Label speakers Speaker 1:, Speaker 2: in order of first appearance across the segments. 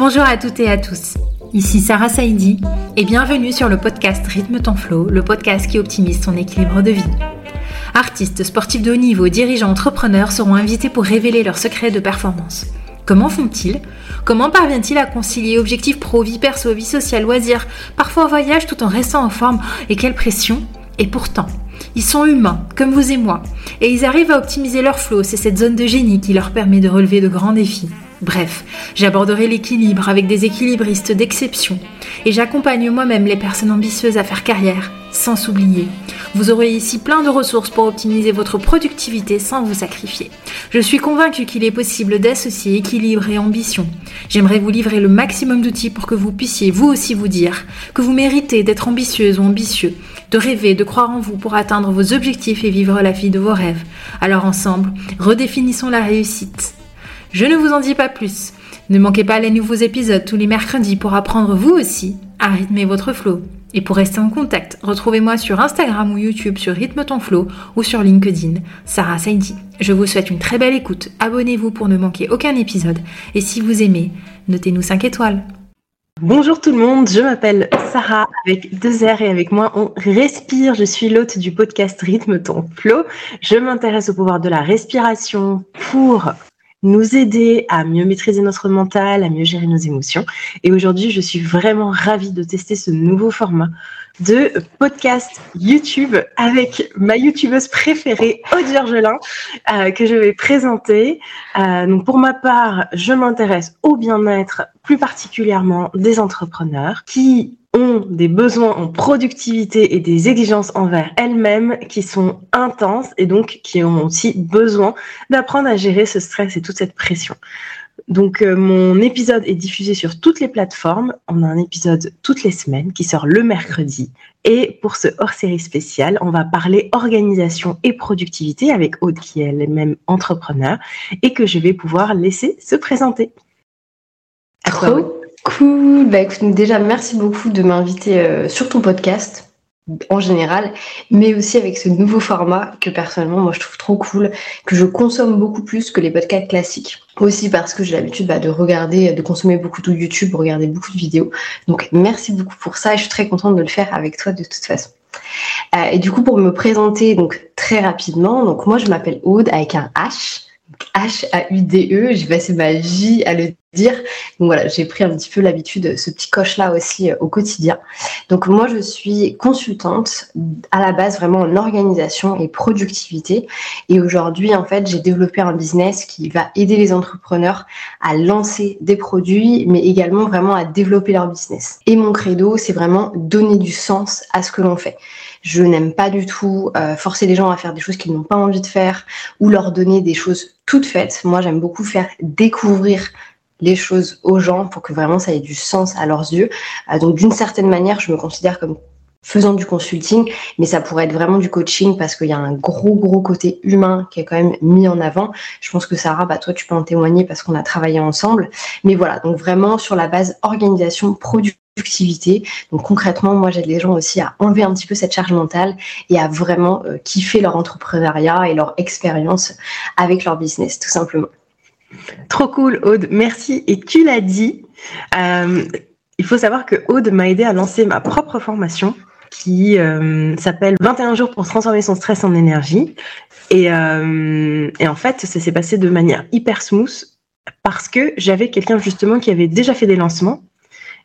Speaker 1: Bonjour à toutes et à tous. Ici Sarah Saidi et bienvenue sur le podcast Rythme ton flow, le podcast qui optimise ton équilibre de vie. Artistes, sportifs de haut niveau, dirigeants, entrepreneurs seront invités pour révéler leurs secrets de performance. Comment font-ils? Comment parviennent-ils à concilier objectifs pro, vie perso, vie sociale, loisirs, parfois voyage tout en restant en forme? Et quelle pression? Et pourtant, ils sont humains, comme vous et moi, et ils arrivent à optimiser leur flow, c'est cette zone de génie qui leur permet de relever de grands défis. Bref, j'aborderai l'équilibre avec des équilibristes d'exception et j'accompagne moi-même les personnes ambitieuses à faire carrière sans s'oublier. Vous aurez ici plein de ressources pour optimiser votre productivité sans vous sacrifier. Je suis convaincue qu'il est possible d'associer équilibre et ambition. J'aimerais vous livrer le maximum d'outils pour que vous puissiez vous aussi vous dire que vous méritez d'être ambitieuse ou ambitieux, de rêver, de croire en vous pour atteindre vos objectifs et vivre la vie de vos rêves. Alors ensemble, redéfinissons la réussite. Je ne vous en dis pas plus. Ne manquez pas les nouveaux épisodes tous les mercredis pour apprendre vous aussi à rythmer votre flow. Et pour rester en contact, retrouvez-moi sur Instagram ou YouTube sur Rythme ton flow ou sur LinkedIn, Sarah Saidi. Je vous souhaite une très belle écoute, abonnez-vous pour ne manquer aucun épisode et si vous aimez, notez-nous 5 étoiles.
Speaker 2: Bonjour tout le monde, je m'appelle Sarah avec deux R et avec moi on respire. Je suis l'hôte du podcast Rythme ton flow. Je m'intéresse au pouvoir de la respiration pour nous aider à mieux maîtriser notre mental, à mieux gérer nos émotions. Et aujourd'hui, je suis vraiment ravie de tester ce nouveau format de podcast YouTube avec ma youtubeuse préférée, Aude Gergelin, euh, que je vais présenter. Euh, donc pour ma part, je m'intéresse au bien-être, plus particulièrement des entrepreneurs qui ont des besoins en productivité et des exigences envers elles-mêmes qui sont intenses et donc qui ont aussi besoin d'apprendre à gérer ce stress et toute cette pression. Donc euh, mon épisode est diffusé sur toutes les plateformes. On a un épisode toutes les semaines qui sort le mercredi. Et pour ce hors-série spécial, on va parler organisation et productivité avec Aude qui est elle-même entrepreneur et que je vais pouvoir laisser se présenter.
Speaker 3: Cool. Bah, écoute, déjà, merci beaucoup de m'inviter euh, sur ton podcast en général, mais aussi avec ce nouveau format que personnellement, moi, je trouve trop cool, que je consomme beaucoup plus que les podcasts classiques. Aussi parce que j'ai l'habitude bah, de regarder, de consommer beaucoup de YouTube, regarder beaucoup de vidéos. Donc, merci beaucoup pour ça et je suis très contente de le faire avec toi de toute façon. Euh, et du coup, pour me présenter donc très rapidement, donc moi, je m'appelle Aude avec un H. H-A-U-D-E, j'ai passé ma vie à le dire. Donc voilà, j'ai pris un petit peu l'habitude, ce petit coche-là aussi euh, au quotidien. Donc moi, je suis consultante à la base vraiment en organisation et productivité. Et aujourd'hui, en fait, j'ai développé un business qui va aider les entrepreneurs à lancer des produits, mais également vraiment à développer leur business. Et mon credo, c'est vraiment donner du sens à ce que l'on fait. Je n'aime pas du tout euh, forcer les gens à faire des choses qu'ils n'ont pas envie de faire ou leur donner des choses toutes faites. Moi, j'aime beaucoup faire découvrir les choses aux gens pour que vraiment ça ait du sens à leurs yeux. Euh, donc d'une certaine manière, je me considère comme faisant du consulting, mais ça pourrait être vraiment du coaching parce qu'il y a un gros gros côté humain qui est quand même mis en avant. Je pense que Sarah, bah toi tu peux en témoigner parce qu'on a travaillé ensemble. Mais voilà, donc vraiment sur la base organisation, Donc concrètement, moi j'aide les gens aussi à enlever un petit peu cette charge mentale et à vraiment euh, kiffer leur entrepreneuriat et leur expérience avec leur business, tout simplement.
Speaker 2: Trop cool, Aude. Merci. Et tu l'as dit, euh, il faut savoir que Aude m'a aidé à lancer ma propre formation qui euh, s'appelle 21 jours pour transformer son stress en énergie. Et, et en fait, ça s'est passé de manière hyper smooth parce que j'avais quelqu'un justement qui avait déjà fait des lancements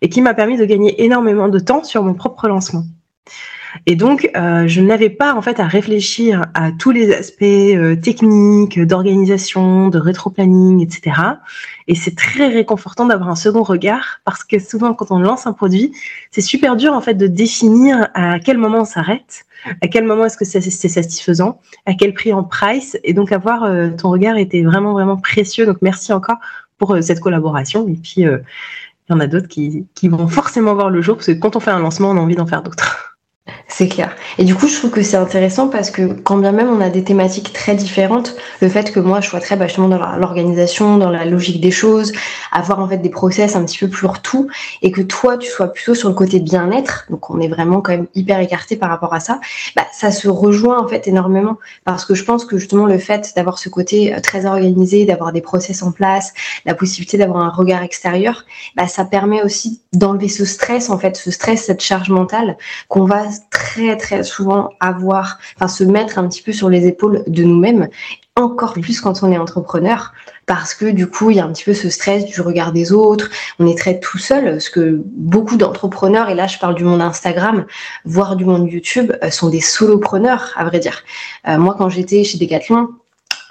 Speaker 2: et qui m'a permis de gagner énormément de temps sur mon propre lancement. Et donc, euh, je n'avais pas en fait à réfléchir à tous les aspects euh, techniques, d'organisation, de rétro-planning, etc. Et c'est très réconfortant d'avoir un second regard parce que souvent, quand on lance un produit, c'est super dur en fait de définir à quel moment on s'arrête, à quel moment est-ce que c'est satisfaisant, à quel prix en price. Et donc, avoir euh, ton regard était vraiment vraiment précieux. Donc, merci encore pour cette collaboration. Et puis, il y en a d'autres qui, vont forcément voir le jour parce que quand on fait un lancement, on a envie d'en faire d'autres.
Speaker 3: C'est clair. Et du coup, je trouve que c'est intéressant parce que quand bien même on a des thématiques très différentes, le fait que moi je sois très bah, justement dans l'organisation, dans la logique des choses, avoir en fait des process un petit peu plus tout, et que toi tu sois plutôt sur le côté bien-être, donc on est vraiment quand même hyper écarté par rapport à ça, bah, ça se rejoint en fait énormément parce que je pense que justement le fait d'avoir ce côté euh, très organisé, d'avoir des process en place, la possibilité d'avoir un regard extérieur, bah, ça permet aussi d'enlever ce stress en fait, ce stress, cette charge mentale qu'on va très très souvent avoir, enfin se mettre un petit peu sur les épaules de nous-mêmes, encore plus quand on est entrepreneur, parce que du coup il y a un petit peu ce stress du regard des autres, on est très tout seul, parce que beaucoup d'entrepreneurs, et là je parle du monde Instagram, voire du monde YouTube, euh, sont des solopreneurs à vrai dire. Euh, moi quand j'étais chez Decathlon,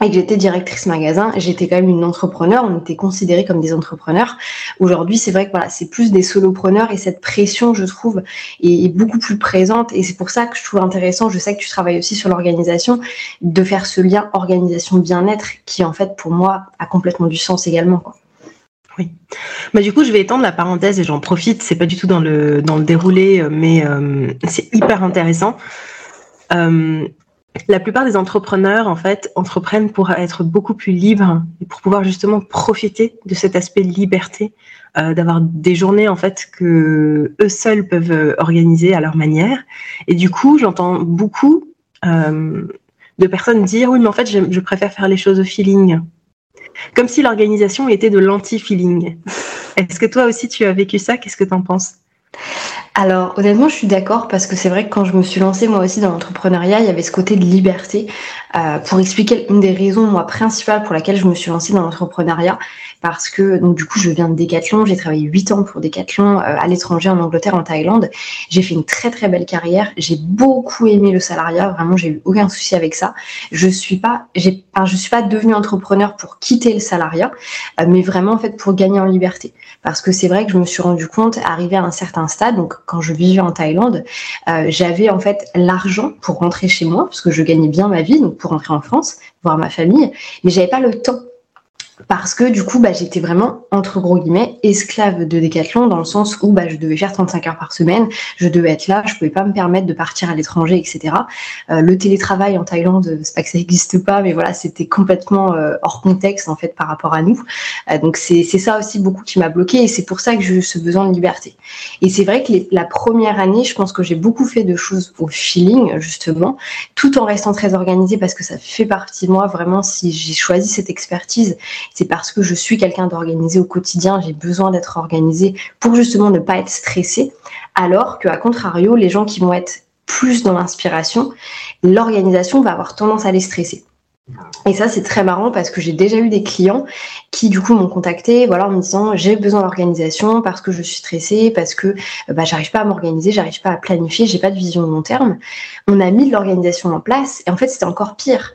Speaker 3: et que j'étais directrice magasin, j'étais quand même une entrepreneur, on était considérés comme des entrepreneurs. Aujourd'hui, c'est vrai que voilà, c'est plus des solopreneurs et cette pression, je trouve, est, beaucoup plus présente et c'est pour ça que je trouve intéressant, je sais que tu travailles aussi sur l'organisation, de faire ce lien organisation bien-être qui en fait pour moi a complètement du sens également.
Speaker 2: Oui. Bah, du coup, je vais étendre la parenthèse et j'en profite. C'est pas du tout dans le, dans le déroulé, mais euh, c'est hyper intéressant. Euh, la plupart des entrepreneurs, en fait, entreprennent pour être beaucoup plus libres et pour pouvoir justement profiter de cet aspect de liberté, euh, d'avoir des journées, en fait, que eux seuls peuvent organiser à leur manière. Et du coup, j'entends beaucoup euh, de personnes dire, oui, mais en fait, je, je préfère faire les choses au feeling. Comme si l'organisation était de l'anti-feeling. Est-ce que toi aussi, tu as vécu ça? Qu'est-ce que tu en penses?
Speaker 3: Alors honnêtement, je suis d'accord parce que c'est vrai que quand je me suis lancée moi aussi dans l'entrepreneuriat, il y avait ce côté de liberté. Euh, pour expliquer une des raisons moi principales pour laquelle je me suis lancée dans l'entrepreneuriat, parce que donc du coup je viens de Decathlon, j'ai travaillé 8 ans pour Decathlon euh, à l'étranger en Angleterre, en Thaïlande. J'ai fait une très très belle carrière. J'ai beaucoup aimé le salariat, vraiment j'ai eu aucun souci avec ça. Je suis pas, je suis pas devenue entrepreneur pour quitter le salariat, euh, mais vraiment en fait pour gagner en liberté. Parce que c'est vrai que je me suis rendu compte, arrivé à un certain stade, donc quand je vivais en Thaïlande, euh, j'avais en fait l'argent pour rentrer chez moi, parce que je gagnais bien ma vie, donc pour rentrer en France, voir ma famille, mais j'avais pas le temps parce que du coup, bah, j'étais vraiment, entre gros guillemets, esclave de Décathlon, dans le sens où bah, je devais faire 35 heures par semaine, je devais être là, je pouvais pas me permettre de partir à l'étranger, etc. Euh, le télétravail en Thaïlande, c'est pas que ça n'existe pas, mais voilà, c'était complètement euh, hors contexte en fait par rapport à nous. Euh, donc c'est ça aussi beaucoup qui m'a bloqué et c'est pour ça que j'ai eu ce besoin de liberté. Et c'est vrai que la première année, je pense que j'ai beaucoup fait de choses au feeling, justement, tout en restant très organisée parce que ça fait partie de moi, vraiment, si j'ai choisi cette expertise c'est parce que je suis quelqu'un d'organisé au quotidien, j'ai besoin d'être organisé pour justement ne pas être stressé. Alors qu'à contrario, les gens qui vont être plus dans l'inspiration, l'organisation va avoir tendance à les stresser. Et ça, c'est très marrant parce que j'ai déjà eu des clients qui, du coup, m'ont contacté, voilà, en me disant j'ai besoin d'organisation parce que je suis stressée, parce que bah, j'arrive pas à m'organiser, j'arrive pas à planifier, j'ai pas de vision de long terme. On a mis de l'organisation en place et en fait, c'était encore pire.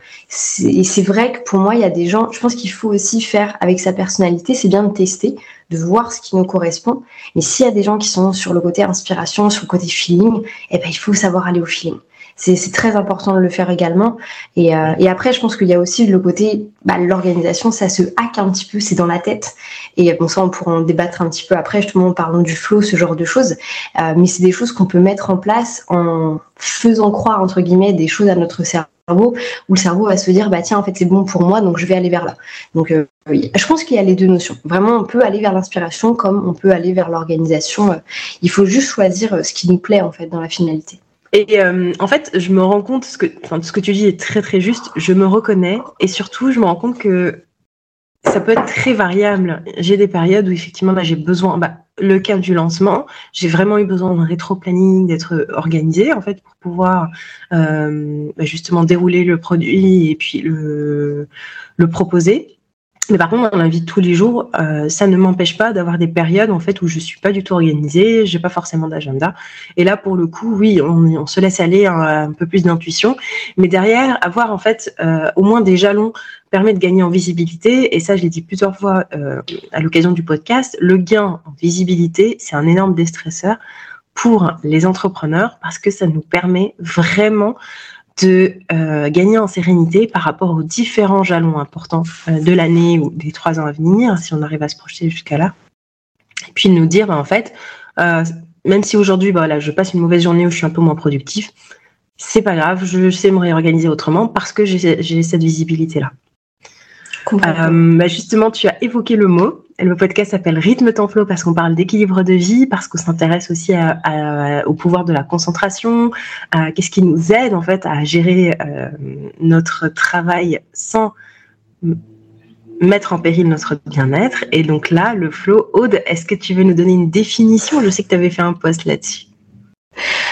Speaker 3: Et c'est vrai que pour moi, il y a des gens, je pense qu'il faut aussi faire avec sa personnalité, c'est bien de tester, de voir ce qui nous correspond. Mais s'il y a des gens qui sont sur le côté inspiration, sur le côté feeling, eh ben, il faut savoir aller au feeling c'est très important de le faire également. Et, euh, et après, je pense qu'il y a aussi le côté, bah, l'organisation, ça se hack un petit peu, c'est dans la tête. Et bon, ça, on pourra en débattre un petit peu après, justement, en parlant du flow, ce genre de choses. Euh, mais c'est des choses qu'on peut mettre en place en faisant croire, entre guillemets, des choses à notre cerveau où le cerveau va se dire bah tiens en fait c'est bon pour moi donc je vais aller vers là donc euh, je pense qu'il y a les deux notions vraiment on peut aller vers l'inspiration comme on peut aller vers l'organisation il faut juste choisir ce qui nous plaît en fait dans la finalité
Speaker 2: et euh, en fait, je me rends compte, ce que, enfin, ce que tu dis est très très juste, je me reconnais et surtout, je me rends compte que ça peut être très variable. J'ai des périodes où effectivement, bah, j'ai besoin, bah, le cas du lancement, j'ai vraiment eu besoin d'un rétro-planning, d'être organisé en fait pour pouvoir euh, bah, justement dérouler le produit et puis le, le proposer. Mais par contre, vie de tous les jours, euh, ça ne m'empêche pas d'avoir des périodes en fait où je suis pas du tout organisée, j'ai pas forcément d'agenda. Et là, pour le coup, oui, on, se laisse aller un, peu plus d'intuition, mais derrière, avoir en fait euh, au moins des jalons permet de gagner en visibilité. Et ça, je l'ai dit plusieurs fois euh, à l'occasion du podcast. Le gain en visibilité, c'est un énorme déstresseur pour les entrepreneurs parce que ça nous permet vraiment de euh, gagner en sérénité par rapport aux différents jalons importants euh, de l'année ou des trois ans à venir, si on arrive à se projeter jusqu'à là. Et puis nous dire, bah, en fait, euh, même si aujourd'hui, bah, voilà, je passe une mauvaise journée où je suis un peu moins productif, c'est pas grave, je sais me réorganiser autrement parce que j'ai cette visibilité-là. Bah justement, tu as évoqué le mot. Le podcast s'appelle Rythme temps flow parce qu'on parle d'équilibre de vie, parce qu'on s'intéresse aussi au pouvoir de la concentration, à qu'est-ce qui nous aide en fait à gérer euh, notre travail sans mettre en péril notre bien-être. Et donc là, le flow, Aude, est-ce que tu veux nous donner une définition? Je sais que tu avais fait un post là-dessus.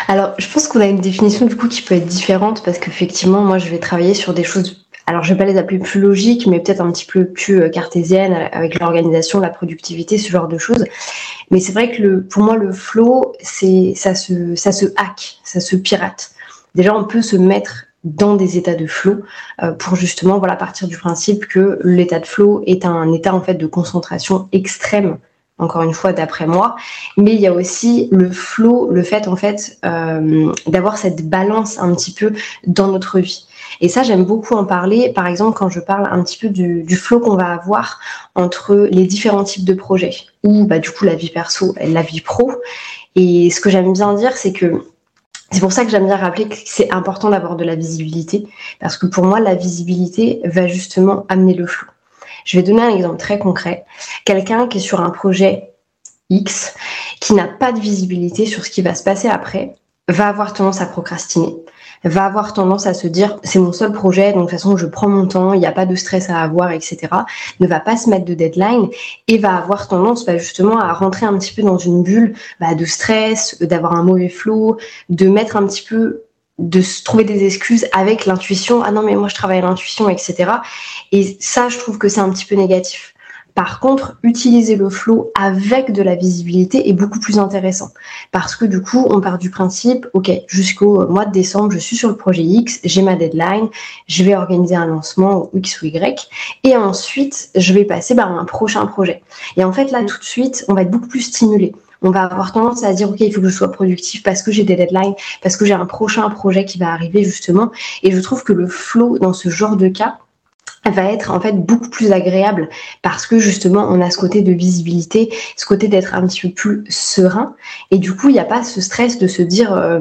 Speaker 3: Alors, je pense qu'on a une définition du coup qui peut être différente parce qu'effectivement, moi, je vais travailler sur des choses. Alors, je vais pas les appeler plus logiques, mais peut-être un petit peu plus euh, cartésiennes avec l'organisation, la productivité, ce genre de choses. Mais c'est vrai que le, pour moi, le flow, c'est ça se ça se hack, ça se pirate. Déjà, on peut se mettre dans des états de flow euh, pour justement voilà partir du principe que l'état de flow est un état en fait de concentration extrême encore une fois d'après moi mais il y a aussi le flow le fait en fait euh, d'avoir cette balance un petit peu dans notre vie et ça j'aime beaucoup en parler par exemple quand je parle un petit peu du, du flow qu'on va avoir entre les différents types de projets ou bah du coup la vie perso et la vie pro et ce que j'aime bien dire c'est que c'est pour ça que j'aime bien rappeler que c'est important d'avoir de la visibilité, parce que pour moi, la visibilité va justement amener le flou. Je vais donner un exemple très concret. Quelqu'un qui est sur un projet X, qui n'a pas de visibilité sur ce qui va se passer après, va avoir tendance à procrastiner, va avoir tendance à se dire c'est mon seul projet, donc de toute façon je prends mon temps, il n'y a pas de stress à avoir, etc. Ne va pas se mettre de deadline et va avoir tendance bah, justement à rentrer un petit peu dans une bulle bah, de stress, d'avoir un mauvais flow, de mettre un petit peu de se trouver des excuses avec l'intuition. Ah non, mais moi je travaille l'intuition, etc. Et ça, je trouve que c'est un petit peu négatif. Par contre, utiliser le flow avec de la visibilité est beaucoup plus intéressant. Parce que du coup, on part du principe, ok, jusqu'au mois de décembre, je suis sur le projet X, j'ai ma deadline, je vais organiser un lancement X ou Y, et ensuite, je vais passer par un prochain projet. Et en fait, là, tout de suite, on va être beaucoup plus stimulé. On va avoir tendance à dire ok il faut que je sois productif parce que j'ai des deadlines parce que j'ai un prochain projet qui va arriver justement. Et je trouve que le flow dans ce genre de cas va être en fait beaucoup plus agréable parce que justement on a ce côté de visibilité, ce côté d'être un petit peu plus serein et du coup il n'y a pas ce stress de se dire, euh,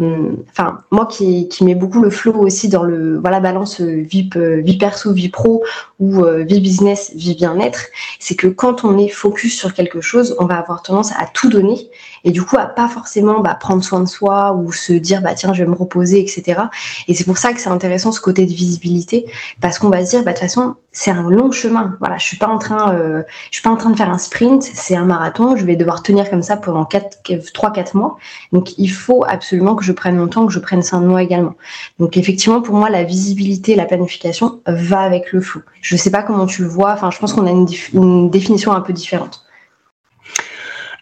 Speaker 3: enfin moi qui, qui mets beaucoup le flow aussi dans le voilà balance euh, vie, euh, vie perso, vie pro ou vie business, vie bien-être, c'est que quand on est focus sur quelque chose, on va avoir tendance à tout donner et du coup à pas forcément bah, prendre soin de soi ou se dire bah tiens je vais me reposer etc. Et c'est pour ça que c'est intéressant ce côté de visibilité parce qu'on va se dire bah de toute façon c'est un long chemin. Voilà, je suis pas en train, euh, je suis pas en train de faire un sprint, c'est un marathon. Je vais devoir tenir comme ça pendant 3-4 mois. Donc, il faut absolument que je prenne mon temps, que je prenne soin de moi également. Donc, effectivement, pour moi, la visibilité, la planification va avec le flou. Je sais pas comment tu le vois. Enfin, je pense qu'on a une, définition un peu différente.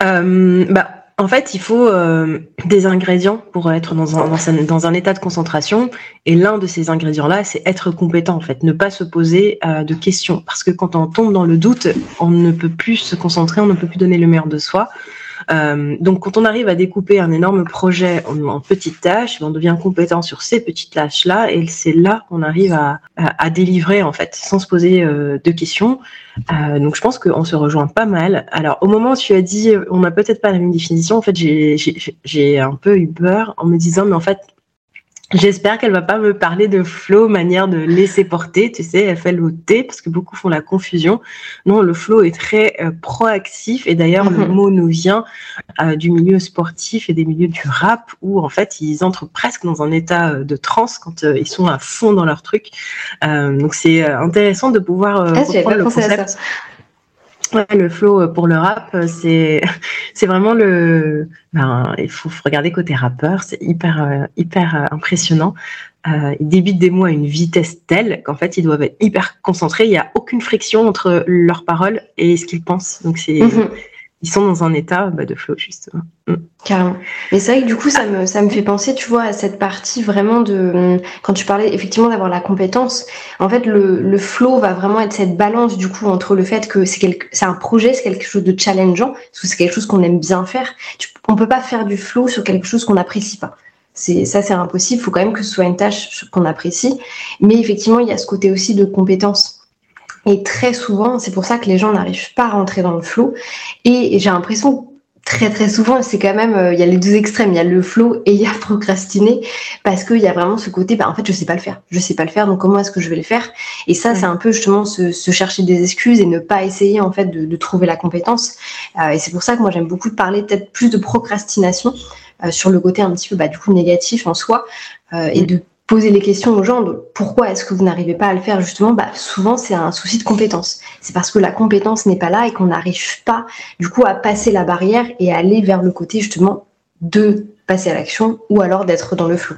Speaker 2: Euh, bah en fait, il faut euh, des ingrédients pour être dans un, dans un, état de concentration. Et l'un de ces ingrédients-là, c'est être compétent, en fait, ne pas se poser euh, de questions. Parce que quand on tombe dans le doute, on ne peut plus se concentrer, on ne peut plus donner le meilleur de soi. Euh, donc, quand on arrive à découper un énorme projet en, petites tâches, on devient compétent sur ces petites tâches-là, et c'est là qu'on arrive à, à, délivrer en fait, sans se poser euh, de questions. Euh, donc, je pense qu'on se rejoint pas mal. Alors, au moment où tu as dit, on n'a peut-être pas la même définition, en fait, j'ai un peu eu peur en me disant, mais en fait, J'espère qu'elle va pas me parler de flow, manière de laisser porter, tu sais, FLOT, parce que beaucoup font la confusion. Non, le flow est très euh, proactif et d'ailleurs le mhm. mot nous vient euh, du milieu sportif et des milieux du rap où en fait ils entrent presque dans un état euh, de transe quand ils sont à fond dans leur truc. donc c'est intéressant de pouvoir
Speaker 3: ah, reprendre le concept
Speaker 2: le flow euh, pour le rap, euh, c'est c'est vraiment le. Ben, il faut regarder côté rappeur, c'est hyper euh, hyper impressionnant. Euh, ils débitent des mots à une vitesse telle qu'en fait ils doivent être hyper concentrés. Il n'y a aucune friction entre leurs paroles et ce qu'ils pensent. Donc c'est mhm ils sont dans un état bah, de flow justement. Mm.
Speaker 3: Carrément. Mais c'est vrai que du coup ça me ça me fait penser, tu vois, à cette partie vraiment de quand tu parlais effectivement d'avoir la compétence. En fait, le, le flow va vraiment être cette balance du coup entre le fait que c'est quelque c'est un projet, c'est quelque chose de challengeant, parce que c'est quelque chose qu'on aime bien faire. Tu, on peut pas faire du flow sur quelque chose qu'on n'apprécie pas. C'est ça, c'est impossible. Il faut quand même que ce soit une tâche qu'on apprécie. Mais effectivement, il y a ce côté aussi de compétence et très souvent, c'est pour ça que les gens n'arrivent pas à rentrer dans le flow. Et j'ai l'impression très très souvent, c'est quand même, euh, il y a les deux extrêmes, il y a le flow et il y a procrastiner, parce qu'il y a vraiment ce côté, bah, en fait, je sais pas le faire, je sais pas le faire, donc comment est-ce que je vais le faire? Et ça, c'est un peu justement se, chercher des excuses et ne pas essayer en fait de, trouver la compétence. Euh, et c'est pour ça que moi j'aime beaucoup de parler peut-être plus de procrastination euh, sur le côté un petit peu bah, du coup négatif en soi et mm. de poser les questions aux gens de pourquoi est-ce que vous n'arrivez pas à le faire justement bah, souvent c'est un souci de compétence. C'est parce que la compétence n'est pas là et qu'on n'arrive pas du coup à passer la barrière et aller vers le côté justement de passer à l'action ou alors d'être dans le flou.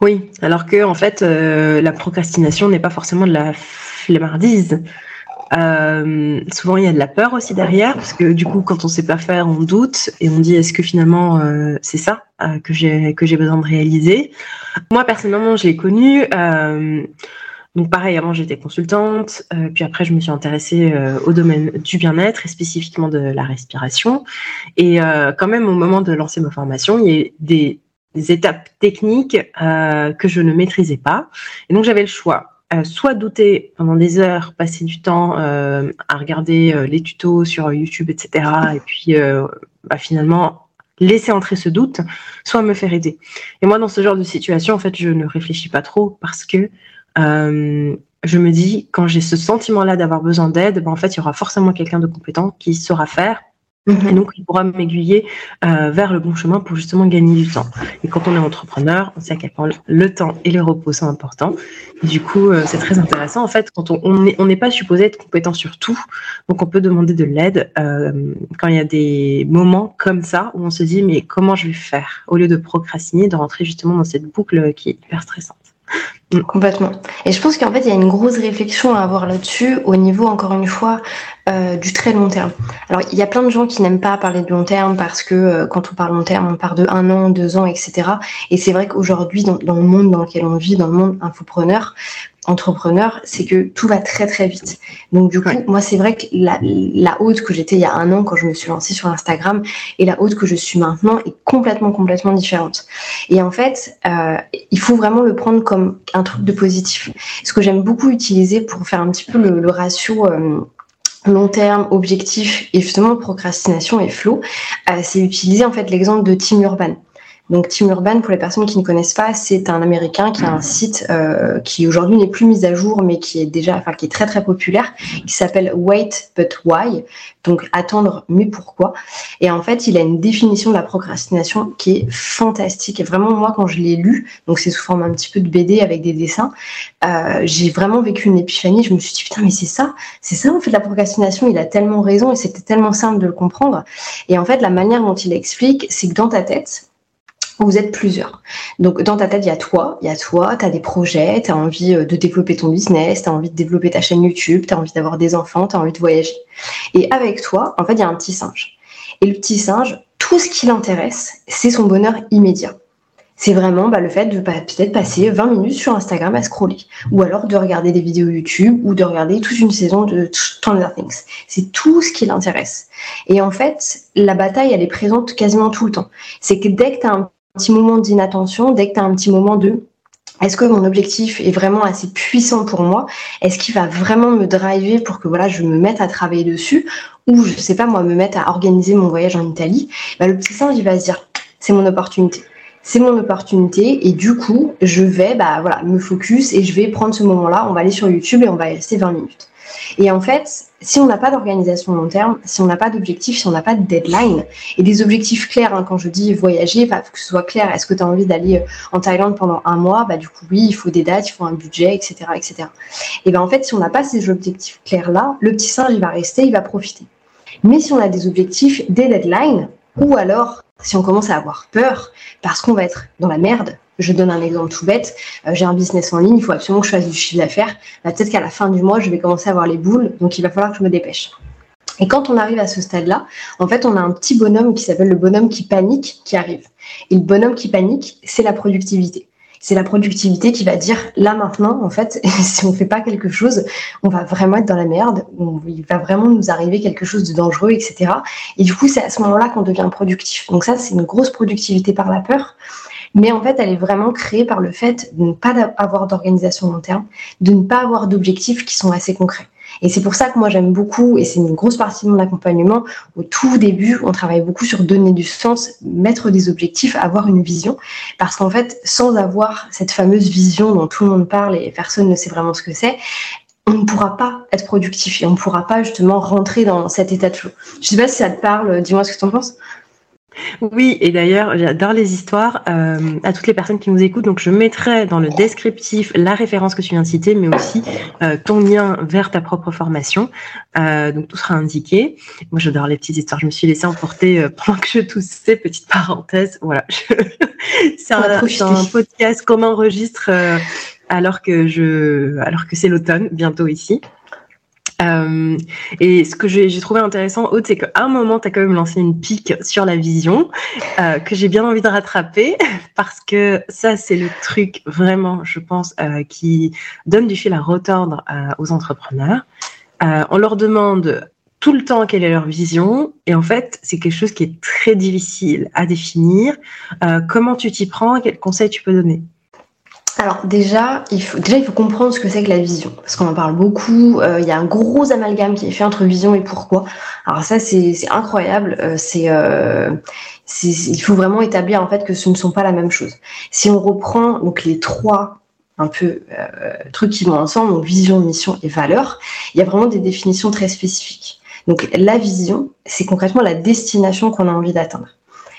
Speaker 2: Oui alors que en fait euh, la procrastination n'est pas forcément de la flemmardise euh, souvent, il y a de la peur aussi derrière, parce que du coup, quand on sait pas faire, on doute et on dit est-ce que finalement euh, c'est ça euh, que j'ai que j'ai besoin de réaliser? Moi, personnellement, je l'ai connu. Euh, donc pareil, avant j'étais consultante, puis après je me suis intéressée au domaine du bien-être et spécifiquement de la respiration. Et quand même, au moment de lancer ma formation, il y a des, des étapes techniques que je ne maîtrisais pas. Et donc j'avais le choix euh, soit douter pendant des heures, passer du temps euh, à regarder euh, les tutos sur YouTube, etc. Et puis bah, finalement laisser entrer ce doute, soit me faire aider. Et moi, dans ce genre de situation, en fait, je ne réfléchis pas trop parce que je me dis, quand j'ai ce sentiment-là d'avoir besoin d'aide, ben, en fait, il y aura forcément quelqu'un de compétent qui saura faire. Et donc, il pourra m'aiguiller euh, vers le bon chemin pour justement gagner du temps. Et quand on est entrepreneur, on sait à quel point le temps et le repos sont importants. du coup, euh, c'est très intéressant. En fait, quand on n'est pas supposé être compétent sur tout, donc on peut demander de l'aide euh, quand il y a des moments comme ça où on se dit mais comment je vais faire? Au lieu de procrastiner, de rentrer justement dans cette boucle qui est hyper stressante.
Speaker 3: Complètement. Et je pense qu'en fait, il y a une grosse réflexion à avoir là-dessus au niveau, encore une fois, euh, du très long terme. Alors, il y a plein de gens qui n'aiment pas parler de long terme parce que euh, quand on parle long terme, on parle de un an, deux ans, etc. Et c'est vrai qu'aujourd'hui, dans, dans, le monde dans lequel on vit, dans le monde infopreneur, entrepreneur, c'est que tout va très très vite. Donc du coup, moi c'est vrai que la, la haute que j'étais il y a un an quand je me suis lancée sur Instagram et la haute que je suis maintenant est complètement complètement différente. Et en fait, euh, il faut vraiment le prendre comme un truc de positif. Ce que j'aime beaucoup utiliser pour faire un petit peu le, le ratio euh, long terme, objectif et justement procrastination et flow, euh, c'est utiliser en fait l'exemple de Tim Urban. Donc Team Urban, pour les personnes qui ne connaissent pas, c'est un Américain qui a un site euh, qui aujourd'hui n'est plus mis à jour, mais qui est déjà, enfin qui est très très populaire, qui s'appelle Wait but Why, donc attendre mais pourquoi? Et en fait, il a une définition de la procrastination qui est fantastique. Et vraiment moi, quand je l'ai lu, donc c'est sous forme un petit peu de BD avec des dessins, euh, j'ai vraiment vécu une épiphanie. Je me suis dit putain mais c'est ça, c'est ça en fait la procrastination. Il a tellement raison et c'était tellement simple de le comprendre. Et en fait, la manière dont il explique, c'est que dans ta tête vous êtes plusieurs. Donc dans ta tête, il y a toi, il y a toi, tu as des projets, tu as envie euh, de développer ton business, tu as envie de développer ta chaîne YouTube, tu as envie d'avoir des enfants, tu as envie de voyager. Et avec toi, en fait, il y a un petit singe. Et le petit singe, tout ce qui l'intéresse, c'est son bonheur immédiat. C'est vraiment bah, le fait de peut-être passer 20 minutes sur Instagram à scroller, ou alors de regarder des vidéos YouTube, ou de regarder toute une saison de Stranger Things. C'est tout ce qui l'intéresse. Et en fait, la bataille, elle est présente quasiment tout le temps. C'est que dès que tu as un petit moment d'inattention, dès que tu as un petit moment de est-ce que mon objectif est vraiment assez puissant pour moi? Est-ce qu'il va vraiment me driver pour que voilà, je me mette à travailler dessus? Ou je sais pas moi me mettre à organiser mon voyage en Italie? Bah, le petit singe il va se dire c'est mon opportunité. C'est mon opportunité et du coup, je vais bah voilà, me focus et je vais prendre ce moment-là, on va aller sur YouTube et on va rester 20 minutes. Et en fait, si on n'a pas d'organisation long terme, si on n'a pas d'objectif, si on n'a pas de deadline, et des objectifs clairs, hein, quand je dis voyager, bah, faut que ce soit clair, est-ce que tu as envie d'aller euh, en Thaïlande pendant un mois bah, Du coup, oui, il faut des dates, il faut un budget, etc. etc. Et ben en fait, si on n'a pas ces objectifs clairs-là, le petit singe, il va rester, il va profiter. Mais si on a des objectifs, des deadlines, ou alors si on commence à avoir peur parce qu'on va être dans la merde, je donne un exemple tout bête. Euh, j'ai un business en ligne, il faut absolument que je fasse du chiffre d'affaires. Bah, peut-être qu'à la fin du mois, je vais commencer à avoir les boules, donc il va falloir que je me dépêche. Et quand on arrive à ce stade-là, en fait, on a un petit bonhomme qui s'appelle le bonhomme qui panique qui arrive. Et le bonhomme qui panique, c'est la productivité. C'est la productivité qui va dire là maintenant, en fait, si on fait pas quelque chose, on va vraiment être dans la merde, il va vraiment nous arriver quelque chose de dangereux, etc. Et du coup, c'est à ce moment-là qu'on devient productif. Donc ça, c'est une grosse productivité par la peur mais en fait, elle est vraiment créée par le fait de ne pas avoir d'organisation long terme, de ne pas avoir d'objectifs qui sont assez concrets. Et c'est pour ça que moi j'aime beaucoup, et c'est une grosse partie de mon accompagnement, au tout début, on travaille beaucoup sur donner du sens, mettre des objectifs, avoir une vision, parce qu'en fait, sans avoir cette fameuse vision dont tout le monde parle et personne ne sait vraiment ce que c'est, on ne pourra pas être productif et on ne pourra pas justement rentrer dans cet état de flow. Je sais pas si ça te parle, dis-moi ce que tu en penses.
Speaker 2: Oui, et d'ailleurs, j'adore les histoires. Euh, à toutes les personnes qui nous écoutent, donc je mettrai dans le descriptif la référence que tu viens de citer, mais aussi euh, ton lien vers ta propre formation. Euh, donc tout sera indiqué. Moi, j'adore les petites histoires. Je me suis laissée emporter pendant que je toussais. Petite parenthèse, voilà. C'est un, un, podcast qu'on enregistre alors que je, alors que c'est l'automne bientôt ici. Euh, et ce que j'ai trouvé intéressant, Aude, c'est qu'à un moment, tu as quand même lancé une pique sur la vision euh, que j'ai bien envie de rattraper parce que ça, c'est le truc vraiment, je pense, euh, qui donne du fil à retordre aux entrepreneurs. On leur demande tout le temps quelle est leur vision et en fait, c'est quelque chose qui est très difficile à définir. comment tu t'y prends? Quels conseils tu peux donner?
Speaker 3: Alors déjà il, faut, déjà, il faut comprendre ce que c'est que la vision, parce qu'on en parle beaucoup. Euh, il y a un gros amalgame qui est fait entre vision et pourquoi. Alors ça, c'est incroyable. Euh, euh, c'est, il faut vraiment établir en fait que ce ne sont pas la même chose. Si on reprend donc les trois un peu trucs qui vont ensemble, donc vision, mission et valeur, il y a vraiment des définitions très spécifiques. Donc la vision, c'est concrètement la destination qu'on a envie d'atteindre.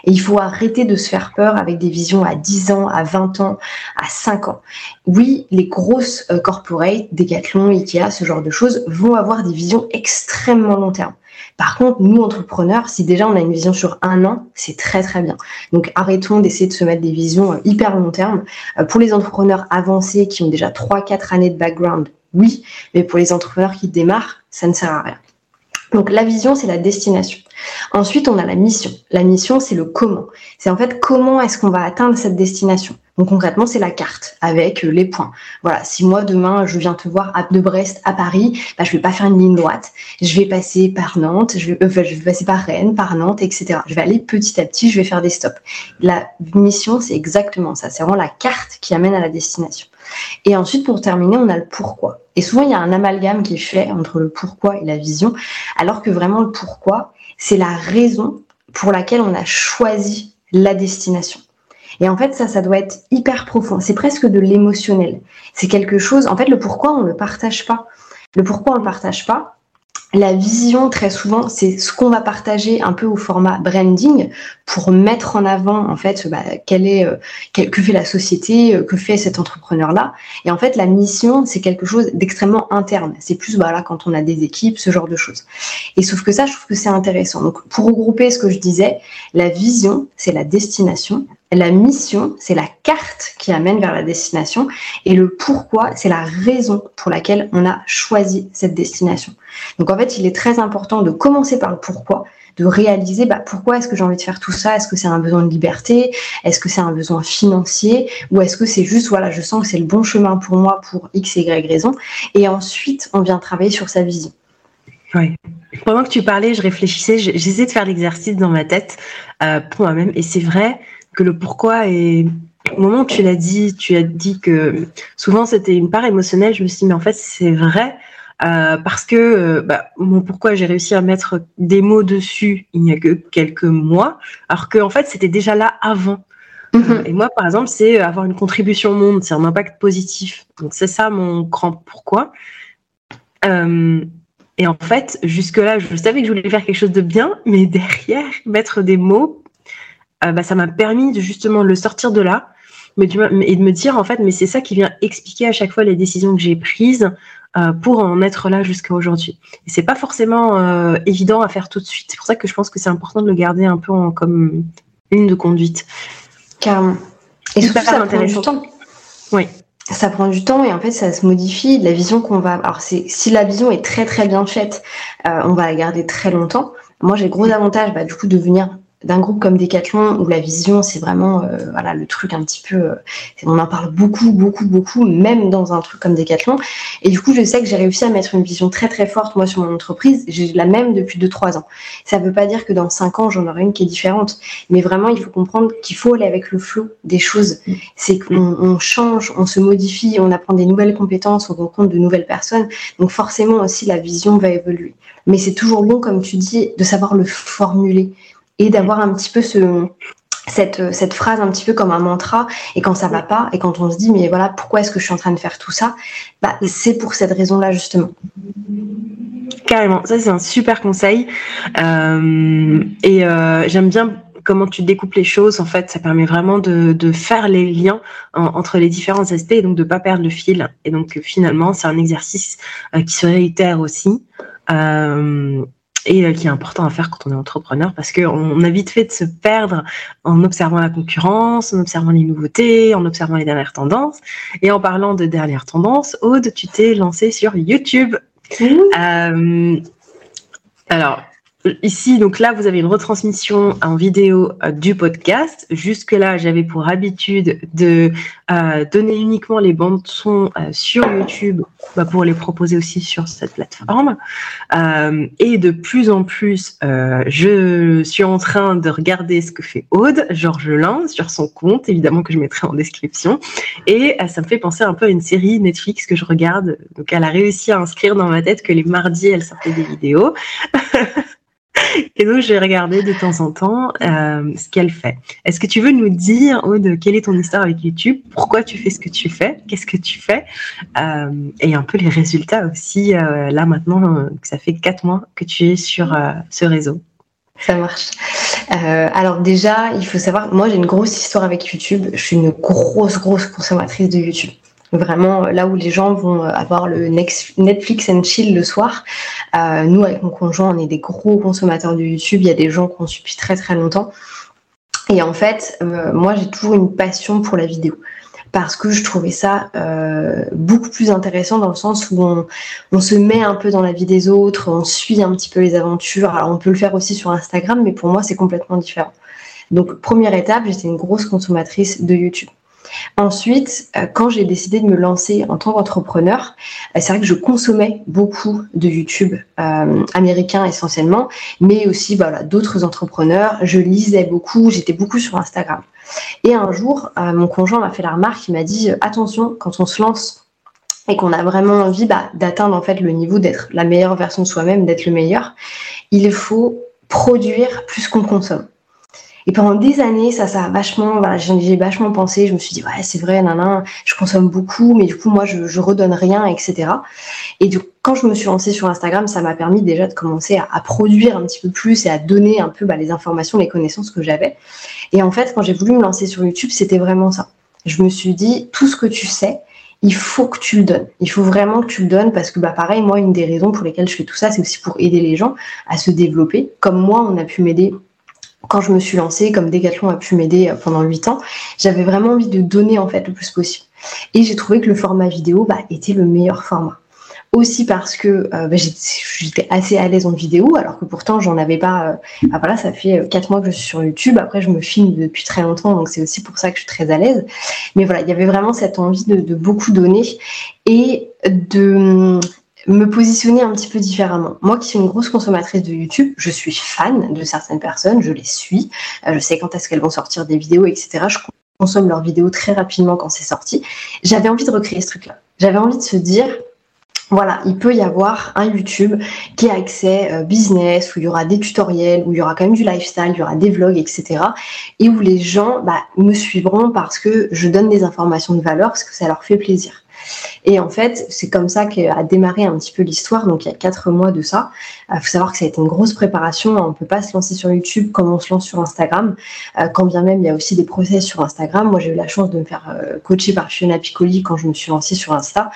Speaker 3: Et il faut arrêter de se faire peur avec des visions à 10 ans, à 20 ans, à 5 ans. Oui, les grosses euh, corporates, Decathlon, Ikea, ce genre de choses, vont avoir des visions extrêmement long terme. Par contre, nous, entrepreneurs, si déjà on a une vision sur un an, c'est très très bien. Donc arrêtons d'essayer de se mettre des visions euh, hyper long terme. Euh, pour les entrepreneurs avancés qui ont déjà 3-4 années de background, oui, mais pour les entrepreneurs qui démarrent, ça ne sert à rien. Donc la vision, c'est la destination. Ensuite, on a la mission. La mission, c'est le comment. C'est en fait comment est-ce qu'on va atteindre cette destination. Donc concrètement, c'est la carte avec euh, les points. Voilà, si moi demain je viens te voir de Brest à Paris, bah, je vais pas faire une ligne droite. Je vais passer par Nantes, je vais, euh, je vais passer par Rennes, par Nantes, etc. Je vais aller petit à petit, je vais faire des stops. La mission, c'est exactement ça. C'est vraiment la carte qui amène à la destination. Et ensuite, pour terminer, on a le pourquoi. Et souvent, il y a un amalgame qui est fait entre le pourquoi et la vision, alors que vraiment le pourquoi, c'est la raison pour laquelle on a choisi la destination. Et en fait, ça, ça doit être hyper profond. C'est presque de l'émotionnel. C'est quelque chose, en fait, le pourquoi, on ne le partage pas. Le pourquoi, on ne le partage pas la vision, très souvent, c'est ce qu'on va partager un peu au format branding pour mettre en avant, en fait, bah, quelle est, euh, que fait la société, euh, que fait cet entrepreneur-là. Et en fait, la mission, c'est quelque chose d'extrêmement interne. C'est plus, voilà, quand on a des équipes, ce genre de choses. Et sauf que ça, je trouve que c'est intéressant. Donc, pour regrouper ce que je disais, la vision, c'est la destination. La mission, c'est la carte qui amène vers la destination. Et le pourquoi, c'est la raison pour laquelle on a choisi cette destination. Donc en fait, il est très important de commencer par le pourquoi, de réaliser bah, pourquoi est-ce que j'ai envie de faire tout ça? Est-ce que c'est un besoin de liberté? Est-ce que c'est un besoin financier? Ou est-ce que c'est juste, voilà, je sens que c'est le bon chemin pour moi pour X et Y raison? Et ensuite, on vient travailler sur sa vision.
Speaker 2: Oui. Pendant que tu parlais, je réfléchissais, j'essayais de faire l'exercice dans ma tête euh, pour moi-même. Et c'est vrai que le pourquoi est au moment où tu l'as dit, tu as dit que souvent c'était une part émotionnelle. Je me suis dit mais en fait c'est vrai euh, parce que euh, bah, mon pourquoi j'ai réussi à mettre des mots dessus il n'y a que quelques mois, alors qu'en en fait c'était déjà là avant. Mm-hmm. Et moi, par exemple, c'est avoir une contribution au monde, c'est un impact positif. Donc c'est ça mon grand pourquoi. Euh, et en fait, jusque-là, je savais que je voulais faire quelque chose de bien, mais derrière, mettre des mots euh, bah, ça m'a permis de justement le sortir de là mais, et de me dire en fait mais c'est ça qui vient expliquer à chaque fois les décisions que j'ai prises euh, pour en être là jusqu'à aujourd'hui. Et c'est pas forcément euh, évident à faire tout de suite. C'est pour ça que je pense que c'est important de le garder un peu en, comme une de conduite.
Speaker 3: Carrément. Et surtout ça prend du temps.
Speaker 2: Oui.
Speaker 3: Ça prend du temps et en fait ça se modifie. La vision qu'on va. Alors c'est si la vision est très très bien faite, on va la garder très longtemps. Moi j'ai le gros avantage bah, du coup de venir d'un groupe comme Decathlon où la vision c'est vraiment euh, voilà le truc un petit peu euh, on en parle beaucoup beaucoup beaucoup même dans un truc comme Decathlon. Et du coup je sais que j'ai réussi à mettre une vision très très forte moi sur mon entreprise. J'ai la même depuis 2 3 ans. Ça veut pas dire que dans 5 ans j'en aurai une qui est différente. Mais vraiment il faut comprendre qu'il faut aller avec le flot des choses. C'est qu'on on change on se modifie on apprend des nouvelles compétences on rencontre de nouvelles personnes. Donc forcément aussi la vision va évoluer. Mais c'est toujours bon comme tu dis de savoir le formuler et d'avoir un petit peu ce, cette, cette, phrase un petit peu comme un mantra. Et quand ça va pas et quand on se dit mais voilà pourquoi est-ce que je suis en train de faire tout ça? Bah, c'est pour cette raison là justement.
Speaker 2: Carrément. Ça c'est un super conseil. Euh, et euh, j'aime bien comment tu découpes les choses. En fait ça permet vraiment de, faire les liens entre les différents aspects et donc de pas perdre le fil. Et donc finalement c'est un exercice euh, qui se réitère aussi et euh, qui est important à faire quand on est entrepreneur parce qu'on a vite fait de se perdre en observant la concurrence, en observant les nouveautés, en observant les dernières tendances. Et en parlant de dernières tendances, Aude, tu t'es lancée sur YouTube. Euh, alors, Ici, donc là, vous avez une retransmission en vidéo euh, du podcast. Jusque-là, j'avais pour habitude de euh, donner uniquement les bandes son euh, sur YouTube bah, pour les proposer aussi sur cette plateforme. et de plus en plus, je suis en train de regarder ce que fait Aude, Georges Lin, sur son compte, évidemment que je mettrai en description. Et ça me fait penser un peu à une série Netflix que je regarde. Donc, elle a réussi à inscrire dans ma tête que les mardis, elle sortait des vidéos. Et donc, je vais regarder de temps en temps euh, ce qu'elle fait. Est-ce que tu veux nous dire, Aude, quelle est ton histoire avec YouTube? Pourquoi tu fais ce que tu fais? Qu'est-ce que tu fais? Euh, Et un peu les résultats aussi, euh, là maintenant, que ça fait quatre mois que tu es sur ce réseau.
Speaker 3: Ça marche. alors déjà, il faut savoir, moi j'ai une grosse histoire avec YouTube. Je suis une grosse, grosse consommatrice de YouTube. Vraiment, là où les gens vont avoir le Netflix and chill le soir, euh, nous, avec mon conjoint, on est des gros consommateurs de YouTube. Il y a des gens qu'on suit depuis très très longtemps. Et en fait, euh, moi, j'ai toujours une passion pour la vidéo parce que je trouvais ça euh, beaucoup plus intéressant dans le sens où on, on, se met un peu dans la vie des autres, on suit un petit peu les aventures. Alors on peut le faire aussi sur Instagram, mais pour moi c'est complètement différent. Donc première étape, j'étais une grosse consommatrice de YouTube. Ensuite, euh, quand j'ai décidé de me lancer en tant qu'entrepreneur, euh, c'est vrai que je consommais beaucoup de YouTube euh, américain essentiellement, mais aussi bah, d'autres entrepreneurs. Je lisais beaucoup, j'étais beaucoup sur Instagram. Et un jour, mon conjoint m'a fait la remarque, il m'a dit attention, quand on se lance et qu'on a vraiment envie bah, d'atteindre en fait le niveau d'être la meilleure version de soi-même, d'être le meilleur, il faut produire plus qu'on consomme. Et pendant des années, ça, ça a vachement, voilà, j'ai vachement pensé. Je me suis dit, ouais, c'est vrai, nan, je consomme beaucoup, mais du coup, moi, je, je redonne rien, etc. Et du, quand je me suis lancée sur Instagram, ça m'a permis déjà de commencer à, à, produire un petit peu plus et à donner un peu bah, les informations, les connaissances que j'avais. Et en fait, quand j'ai voulu me lancer sur YouTube, c'était vraiment ça. Je me suis dit, tout ce que tu sais, il faut que tu le donnes. Il faut vraiment que tu le donnes parce que, bah, pareil, moi, une des raisons pour lesquelles je fais tout ça, c'est aussi pour aider les gens à se développer. Comme moi, on a pu m'aider quand je me suis lancée, comme Decathlon a pu m'aider euh, pendant 8 ans, j'avais vraiment envie de donner en fait le plus possible. Et j'ai trouvé que le format vidéo bah, était le meilleur format. Aussi parce que euh, bah, j'étais assez à l'aise en vidéo, alors que pourtant j'en avais pas. Euh, bah, voilà, ça fait 4 mois que je suis sur YouTube. Après, je me filme depuis très longtemps, donc c'est aussi pour ça que je suis très à l'aise. Mais voilà, il y avait vraiment cette envie de beaucoup donner et de me positionner un petit peu différemment. Moi qui suis une grosse consommatrice de YouTube, je suis fan de certaines personnes, je les suis, euh, je sais quand est-ce qu'elles vont sortir des vidéos, etc. Je consomme leurs vidéos très rapidement quand c'est sorti. J'avais envie de recréer ce truc-là. J'avais envie de se dire, voilà, il peut y avoir un YouTube qui a accès euh, business, où il y aura des tutoriels, où il y aura quand même du lifestyle, il y aura des vlogs, etc. Et où les gens bah, me suivront parce que je donne des informations de valeur, parce que ça leur fait plaisir. Et en fait, c'est comme ça qu'a démarré un petit peu l'histoire. Donc, il y a quatre mois de ça. Il faut savoir que ça a été une grosse préparation. On ne peut pas se lancer sur YouTube comme on se lance sur Instagram. Euh, quand bien même, il y a aussi des process sur Instagram. Moi, j'ai eu la chance de me faire euh, coacher par Fiona Piccoli quand je me suis lancée sur Insta.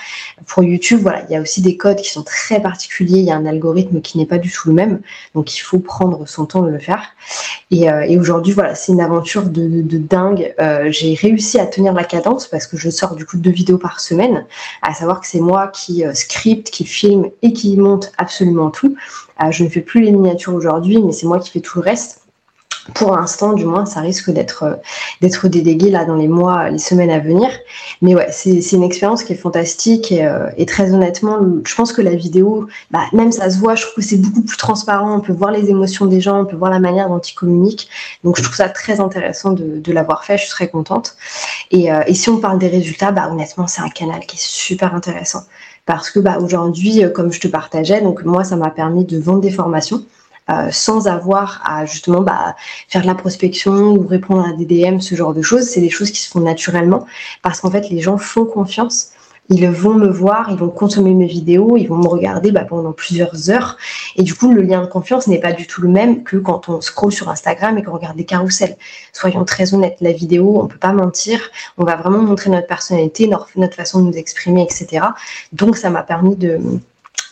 Speaker 3: Pour YouTube, voilà, il y a aussi des codes qui sont très particuliers. Il y a un algorithme qui n'est pas du tout le même. Donc, il faut prendre son temps de le faire. Et, euh, aujourd'hui, voilà, c'est une aventure de dingue. j'ai réussi à tenir la cadence parce que je sors du coup deux vidéos par semaine à savoir que c'est moi qui euh, script, qui filme et qui monte absolument tout. Euh, je ne fais plus les miniatures aujourd'hui, mais c'est moi qui fais tout le reste. Pour l'instant, du moins, ça risque d'être euh, d'être délégué là dans les mois, les semaines à venir. Mais ouais, c'est une expérience qui est fantastique et, euh, et, très honnêtement, je pense que la vidéo, bah, même ça se voit, je trouve que c'est beaucoup plus transparent. On peut voir les émotions des gens, on peut voir la manière dont ils communiquent. Donc je trouve ça très intéressant de, de l'avoir fait. Je suis très contente. Et, euh, et, si on parle des résultats, bah honnêtement, c'est un canal qui est super intéressant parce que bah aujourd'hui, comme je te partageais, donc moi ça m'a permis de vendre des formations. Euh, sans avoir à justement bah, faire de la prospection ou répondre à des DM, ce genre de choses. C'est des choses qui se font naturellement parce qu'en fait, les gens font confiance. Ils vont me voir, ils vont consommer mes vidéos, ils vont me regarder bah, pendant plusieurs heures. Et du coup, le lien de confiance n'est pas du tout le même que quand on scrolle sur Instagram et qu'on regarde des carousels. Soyons très honnêtes, la vidéo, on peut pas mentir. On va vraiment montrer notre personnalité, notre façon de nous exprimer, etc. Donc, ça m'a permis de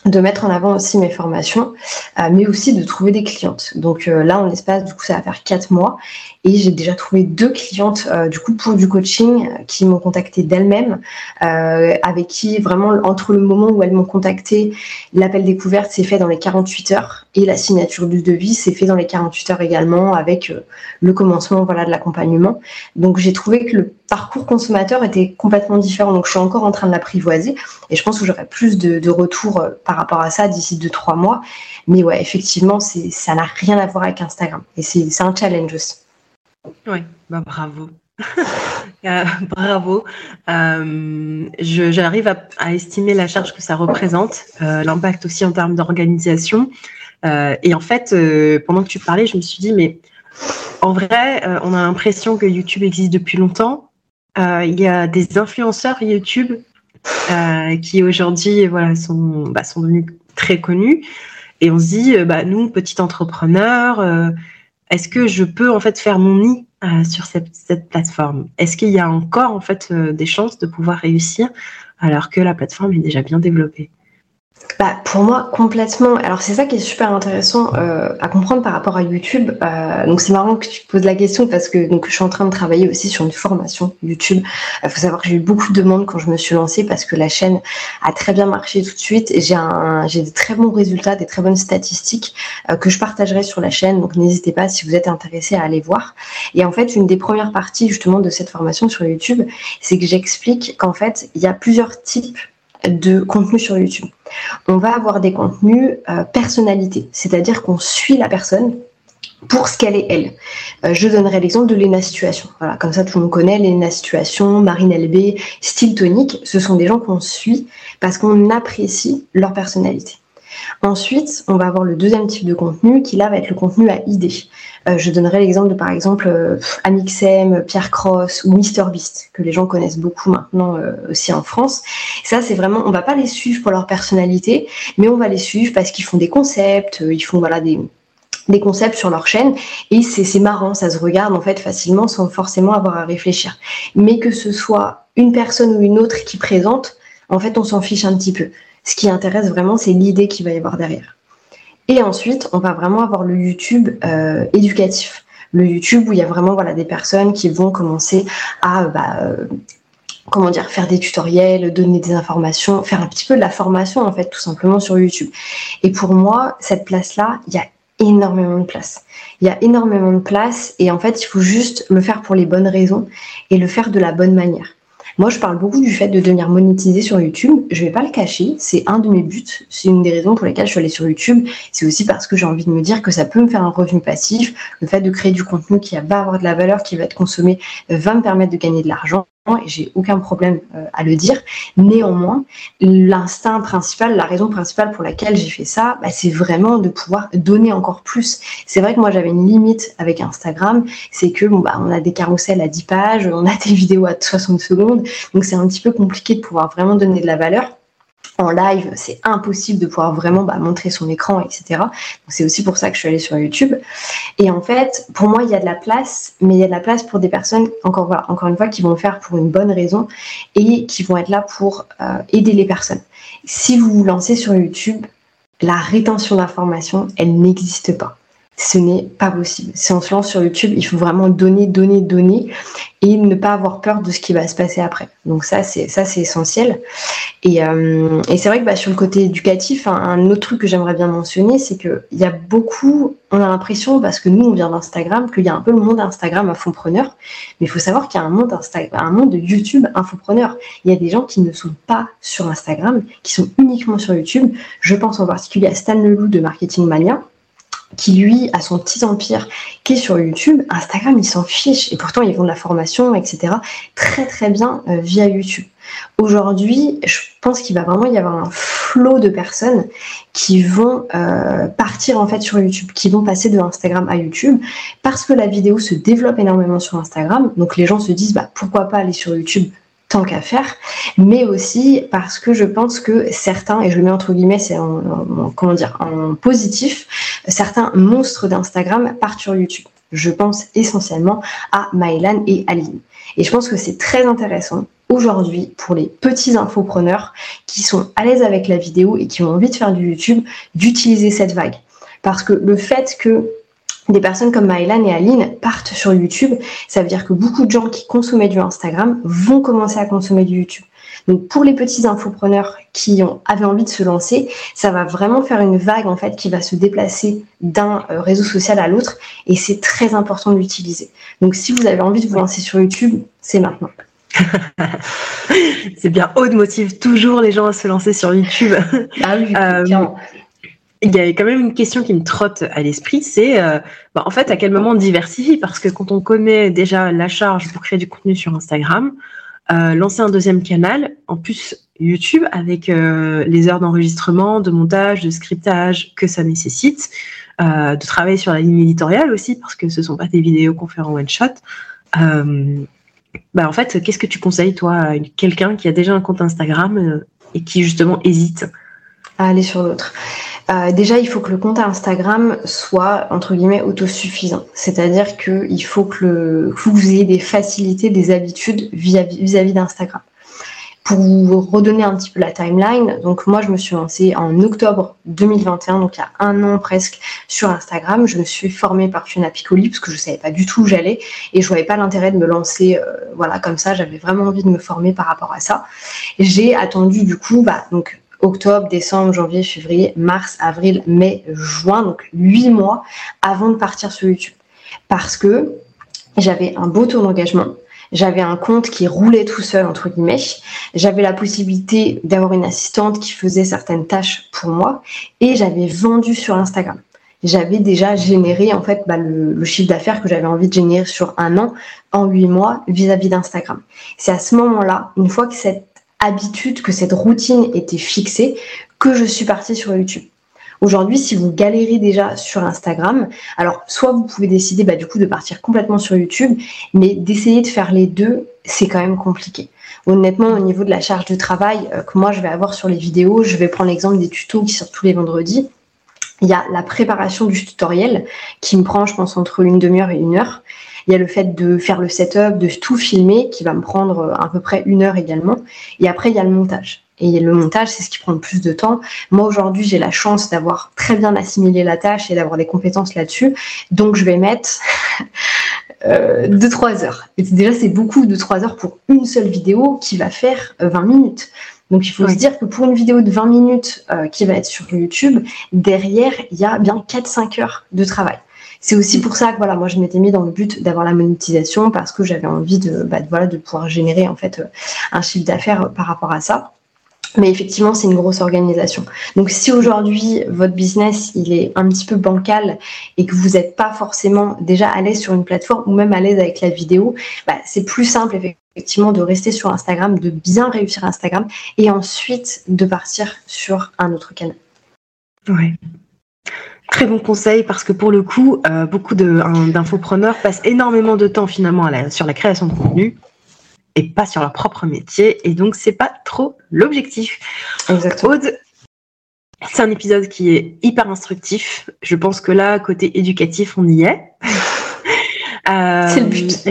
Speaker 3: de mettre en avant aussi mes formations, euh, mais aussi de trouver des clientes. Donc euh, là, en l'espace, du coup, ça va faire quatre mois et j'ai déjà trouvé deux clientes euh, du coup pour du coaching qui m'ont contacté d'elles-mêmes, avec qui vraiment entre le moment où elles m'ont contacté, l'appel découverte s'est fait dans les 48 heures et la signature du devis s'est fait dans les 48 heures également avec le commencement voilà de l'accompagnement. Donc j'ai trouvé que le parcours consommateur était complètement différent. Donc, je suis encore en train de l'apprivoiser et je pense que j'aurai plus de, retours euh, par rapport à ça d'ici 2-3 mois. Mais ouais, effectivement, ça n'a rien à voir avec Instagram et c'est un challenge aussi.
Speaker 2: Oui, bah bravo. Euh, bravo. Euh, j'arrive à, estimer la charge que ça représente, l'impact aussi en termes d'organisation. et en fait, pendant que tu parlais, je me suis dit, mais en vrai, on a l'impression que YouTube existe depuis longtemps, il y a des influenceurs YouTube euh, qui aujourd'hui voilà, sont, bah, sont devenus très connus. Et on se dit, euh, bah, nous, petits entrepreneurs, est-ce que je peux en fait faire mon nid sur cette, cette plateforme? Est-ce qu'il y a encore en fait des chances de pouvoir réussir alors que la plateforme est déjà bien développée?
Speaker 3: Bah, pour moi, complètement. Alors, c'est ça qui est super intéressant euh, à comprendre par rapport à YouTube. Euh, donc, c'est marrant que tu poses la question parce que donc, je suis en train de travailler aussi sur une formation YouTube. Il faut savoir que j'ai eu beaucoup de demandes quand je me suis lancée parce que la chaîne a très bien marché tout de suite j'ai des très bons résultats, des très bonnes statistiques euh, que je partagerai sur la chaîne. Donc, n'hésitez pas si vous êtes intéressé à aller voir. Et en fait, une des premières parties justement de cette formation sur YouTube, c'est que j'explique qu'en fait, il y a plusieurs types de contenu sur YouTube. On va avoir des contenus euh, personnalité, c'est-à-dire qu'on suit la personne pour ce qu'elle est elle. Euh, je donnerai l'exemple de Lena Situation. Comme ça tout le monde connaît Lena Situation, Marine LB, Style Tonique. Ce sont des gens qu'on suit parce qu'on apprécie leur personnalité. Ensuite, on va avoir le deuxième type de contenu qui là va être le contenu à idée. Euh, je donnerai l'exemple de par exemple euh, Amixem, Pierre Cross ou MrBeast que les gens connaissent beaucoup maintenant euh, aussi en France. Ça c'est vraiment, on va pas les suivre pour leur personnalité, mais on va les suivre parce qu'ils font des concepts, ils font voilà des des concepts sur leur chaîne et c'est marrant, ça se regarde en fait facilement sans forcément avoir à réfléchir. Mais que ce soit une personne ou une autre qui présente, en fait on s'en fiche un petit peu. Ce qui intéresse vraiment, c'est l'idée qu'il va y avoir derrière. Et ensuite, on va vraiment avoir le YouTube euh, éducatif. Le YouTube où il y a vraiment voilà, des personnes qui vont commencer à bah, euh, comment dire, faire des tutoriels, donner des informations, faire un petit peu de la formation en fait, tout simplement sur YouTube. Et pour moi, cette place-là, il y a énormément de place. Il y a énormément de place et en fait, il faut juste le faire pour les bonnes raisons et le faire de la bonne manière. Moi, je parle beaucoup du fait de devenir monétisé sur YouTube. Je vais pas le cacher, c'est un de mes buts. C'est une des raisons pour lesquelles je suis allée sur YouTube. C'est aussi parce que j'ai envie de me dire que ça peut me faire un revenu passif. Le fait de créer du contenu qui va avoir de la valeur, qui va être consommé, euh, va me permettre de gagner de l'argent et j'ai aucun problème euh, à le dire. Néanmoins, l'instinct principal, la raison principale pour laquelle j'ai fait ça, bah, c'est vraiment de pouvoir donner encore plus. C'est vrai que moi j'avais une limite avec Instagram, c'est que bon bah on a des carousels à 10 pages, on a des vidéos à 60 secondes, donc c'est un petit peu compliqué de pouvoir vraiment donner de la valeur en live, c'est impossible de pouvoir vraiment bah, montrer son écran, etc. C'est aussi pour ça que je suis allée sur YouTube. Et en fait, pour moi, il y a de la place, mais il y a de la place pour des personnes, encore, voilà, encore une fois, qui vont le faire pour une bonne raison et qui vont être là pour euh, aider les personnes. Si vous vous lancez sur YouTube, la rétention d'informations, elle n'existe pas. Ce n'est pas possible. Si on se lance sur YouTube, il faut vraiment donner, donner, donner et ne pas avoir peur de ce qui va se passer après. Donc ça, c'est ça, c'est essentiel. Et, euh, et c'est vrai que bah, sur le côté éducatif, un, autre truc que j'aimerais bien mentionner, c'est que il y a beaucoup, on a l'impression parce que nous on vient d'Instagram, qu'il y a un peu le monde Instagram infopreneur, mais il faut savoir qu'il y a un monde Instagram, un monde de YouTube infopreneur. Il y a des gens qui ne sont pas sur Instagram, qui sont uniquement sur YouTube. Je pense en particulier à Stan Leloup de Marketing Mania qui lui a son petit empire qui est sur YouTube, Instagram il s'en fiche et pourtant ils font de la formation, etc. très très bien euh, via YouTube. Aujourd'hui, je pense qu'il va vraiment y avoir un flot de personnes qui vont euh, partir en fait sur YouTube, qui vont passer de Instagram à YouTube parce que la vidéo se développe énormément sur Instagram. Donc les gens se disent bah pourquoi pas aller sur YouTube qu'à faire, mais aussi parce que je pense que certains, et je le mets entre guillemets, c'est en, comment dire, en positif, certains monstres d'Instagram partent sur YouTube. Je pense essentiellement à Mylan et Aline. Et je pense que c'est très intéressant aujourd'hui pour les petits infopreneurs qui sont à l'aise avec la vidéo et qui ont envie de faire du YouTube, d'utiliser cette vague. Parce que le fait que des personnes comme Mylan et Aline partent sur YouTube, ça veut dire que beaucoup de gens qui consommaient du Instagram vont commencer à consommer du YouTube. Donc pour les petits infopreneurs qui ont, avaient envie de se lancer, ça va vraiment faire une vague en fait qui va se déplacer d'un euh, réseau social à l'autre et c'est très important de l'utiliser. Donc si vous avez envie de vous lancer sur YouTube, c'est maintenant.
Speaker 2: c'est bien, Aude motive toujours les gens à se lancer sur YouTube.
Speaker 3: Ah oui, euh,
Speaker 2: il y a quand même une question qui me trotte à l'esprit, c'est euh, bah, en fait à quel moment on diversifie? Parce que quand on connaît déjà la charge pour créer du contenu sur Instagram, euh, lancer un deuxième canal, en plus YouTube avec euh, les heures d'enregistrement, de montage, de scriptage que ça nécessite, de travailler sur la ligne éditoriale aussi parce que ce sont pas des vidéos qu'on fait en one shot. bah en fait, qu'est-ce que tu conseilles toi à quelqu'un qui a déjà un compte Instagram et qui justement hésite?
Speaker 3: À aller sur l'autre euh, déjà, il faut que le compte Instagram soit entre guillemets autosuffisant. C'est-à-dire qu'il faut que, le, vous ayez des facilités, des habitudes vis-à-vis d'Instagram. Pour vous redonner un petit peu la timeline, donc moi je me suis lancée en octobre 2021, donc il y a un an presque, sur Instagram. Je me suis formée par Fiona Piccoli parce que je savais pas du tout où j'allais et je voyais pas l'intérêt de me lancer, euh, voilà comme ça. J'avais vraiment envie de me former par rapport à ça. J'ai attendu du coup, bah donc octobre, décembre, janvier, février, mars, avril, mai, juin, donc huit mois avant de partir sur YouTube. Parce que j'avais un beau taux d'engagement, j'avais un compte qui roulait tout seul, entre guillemets, j'avais la possibilité d'avoir une assistante qui faisait certaines tâches pour moi, et j'avais vendu sur Instagram. J'avais déjà généré en fait bah, le, chiffre d'affaires que j'avais envie de générer sur un an en huit mois vis-à-vis d'Instagram. C'est à ce moment-là, une fois que cette habitude, que cette routine était fixée, que je suis partie sur YouTube. Aujourd'hui, si vous galérez déjà sur Instagram, alors soit vous pouvez décider bah, du coup de partir complètement sur YouTube, mais d'essayer de faire les deux, c'est quand même compliqué. Honnêtement, au niveau de la charge de travail euh, que moi je vais avoir sur les vidéos, je vais prendre l'exemple des tutos qui sortent tous les vendredis. Il y a la préparation du tutoriel qui me prend, je pense, entre une demi-heure et une heure. Il y a le fait de faire le setup, de tout filmer, qui va me prendre euh, à peu près une heure également. Et après, il y a le montage. Et le montage, c'est ce qui prend le plus de temps. Moi, aujourd'hui, j'ai la chance d'avoir très bien assimilé la tâche et d'avoir des compétences là-dessus. Donc, je vais mettre euh, 2-3 heures. Et déjà, c'est beaucoup de 3 heures pour une seule vidéo qui va faire 20 euh, minutes. Donc, il faut se dire que pour une vidéo de 20 minutes euh, qui va être sur YouTube, derrière, il y a bien 4-5 heures de travail. C'est aussi pour ça que voilà, moi je m'étais mis dans le but d'avoir la monétisation parce que j'avais envie de, bah, pouvoir générer en fait un chiffre d'affaires par rapport à ça. Mais effectivement, c'est une grosse organisation. Donc, si aujourd'hui votre business il est un petit peu bancal et que vous n'êtes pas forcément déjà à l'aise sur une plateforme ou même à l'aise avec la vidéo, bah, c'est plus simple effectivement de rester sur Instagram, de bien réussir Instagram et ensuite de partir sur un autre canal.
Speaker 2: Très bon conseil parce que pour le coup, euh, beaucoup d'infopreneurs passent énormément de temps finalement sur la création de contenu et pas sur leur propre métier. Et donc, c'est pas trop l'objectif.
Speaker 3: Exactement.
Speaker 2: c'est un épisode qui est hyper instructif. Je pense que là, côté éducatif, on y est.
Speaker 3: Euh, c'est le but.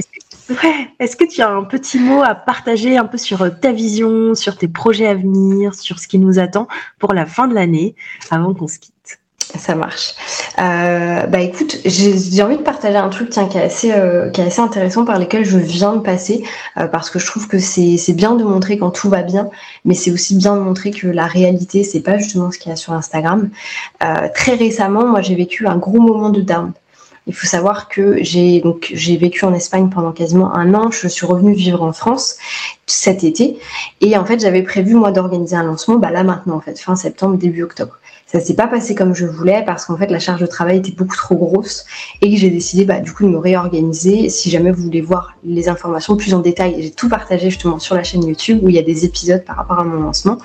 Speaker 2: Est-ce que, tu as un petit mot à partager un peu sur ta vision, sur tes projets à venir, sur ce qui nous attend pour la fin de l'année avant qu'on se quitte
Speaker 3: ça marche. bah écoute, j'ai envie de partager un truc tiens, qui, est assez, qui est assez intéressant par lequel je viens de passer, parce que je trouve que c'est bien de montrer quand tout va bien, mais c'est aussi bien de montrer que la réalité, c'est pas justement ce qu'il y a sur Instagram. très récemment, moi j'ai vécu un gros moment de down. Il faut savoir que j'ai donc j'ai vécu en Espagne pendant quasiment un an. Je suis revenue vivre en France cet été et en fait j'avais prévu moi d'organiser un lancement bah là maintenant en fait fin septembre début octobre. Ça s'est pas passé comme je voulais parce qu'en fait la charge de travail était beaucoup trop grosse et que j'ai décidé bah, du coup de me réorganiser. Si jamais vous voulez voir les informations plus en détail, j'ai tout partagé justement sur la chaîne YouTube où il y a des épisodes par rapport à mon lancement.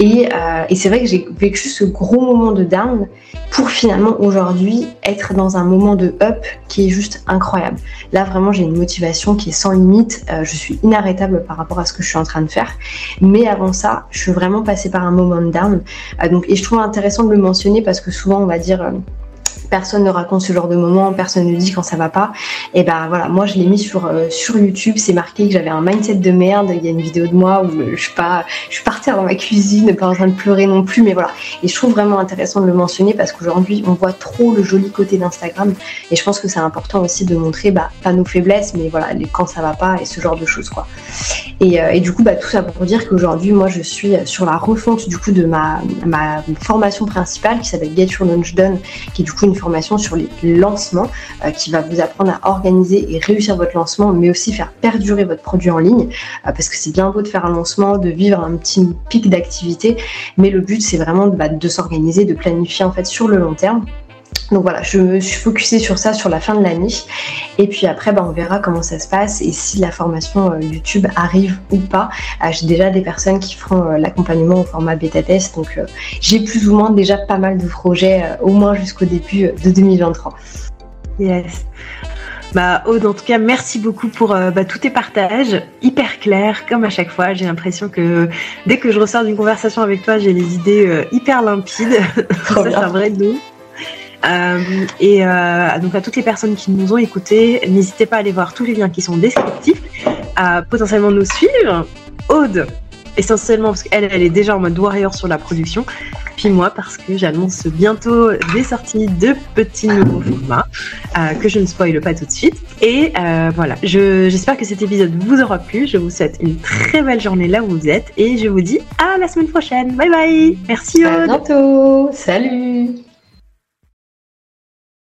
Speaker 3: Et, euh, c'est vrai que j'ai vécu ce gros moment de down pour finalement aujourd'hui être dans un moment de up qui est juste incroyable. Là vraiment j'ai une motivation qui est sans limite. Euh, je suis inarrêtable par rapport à ce que je suis en train de faire. Mais avant ça, je suis vraiment passée par un moment de down. Euh, donc et je trouve intéressant de le mentionner parce que souvent on va dire euh, personne ne raconte ce genre de moment, personne ne dit quand ça va pas. Et ben voilà, moi je l'ai mis sur euh, sur YouTube, c'est marqué que j'avais un mindset de merde. Il y a une vidéo de moi où je suis pas, je suis partie dans ma cuisine, pas en train de pleurer non plus, mais voilà. Et je trouve vraiment intéressant de le mentionner parce qu'aujourd'hui on voit trop le joli côté d'Instagram et je pense que c'est important aussi de montrer bah pas nos faiblesses, mais voilà les quand ça va pas et ce genre de choses quoi. Et, euh, du coup bah tout ça pour dire qu'aujourd'hui moi je suis sur la refonte du coup de ma ma formation principale qui s'appelle Get Your Launch Done, qui est du coup une formation sur les lancements euh, qui va vous apprendre à organiser et réussir votre lancement, mais aussi faire perdurer votre produit en ligne, euh, parce que c'est bien beau de faire un lancement, de vivre un petit pic d'activité, mais le but c'est vraiment bah, de s'organiser, de planifier en fait sur le long terme. Donc voilà, je me suis focusée sur ça sur la fin de l'année. Et puis après, bah, on verra comment ça se passe et si la formation euh, YouTube arrive ou pas. Euh, j'ai déjà des personnes qui feront euh, l'accompagnement au format bêta test. Donc j'ai plus ou moins déjà pas mal de projets, au moins jusqu'au début de 2023.
Speaker 2: Yes. Bah, Aude, en tout cas, merci beaucoup pour bah, tous tes partages, hyper clairs, comme à chaque fois. J'ai l'impression que dès que je ressors d'une conversation avec toi, j'ai les idées hyper limpides. ça, c'est un vrai dos. Euh, et euh, donc à toutes les personnes qui nous ont écoutés, n'hésitez pas à aller voir tous les liens qui sont descriptifs, à potentiellement nous suivre. Aude, essentiellement parce qu'elle, elle est déjà en mode warrior sur la production. Puis moi, parce que j'annonce bientôt des sorties de petits nouveaux formats euh, que je ne spoile pas tout de suite. Et euh, voilà, j'espère que cet épisode vous aura plu. Je vous souhaite une très belle journée là où vous êtes et je vous dis à la semaine prochaine. Bye bye. Merci.
Speaker 3: À bientôt. Salut.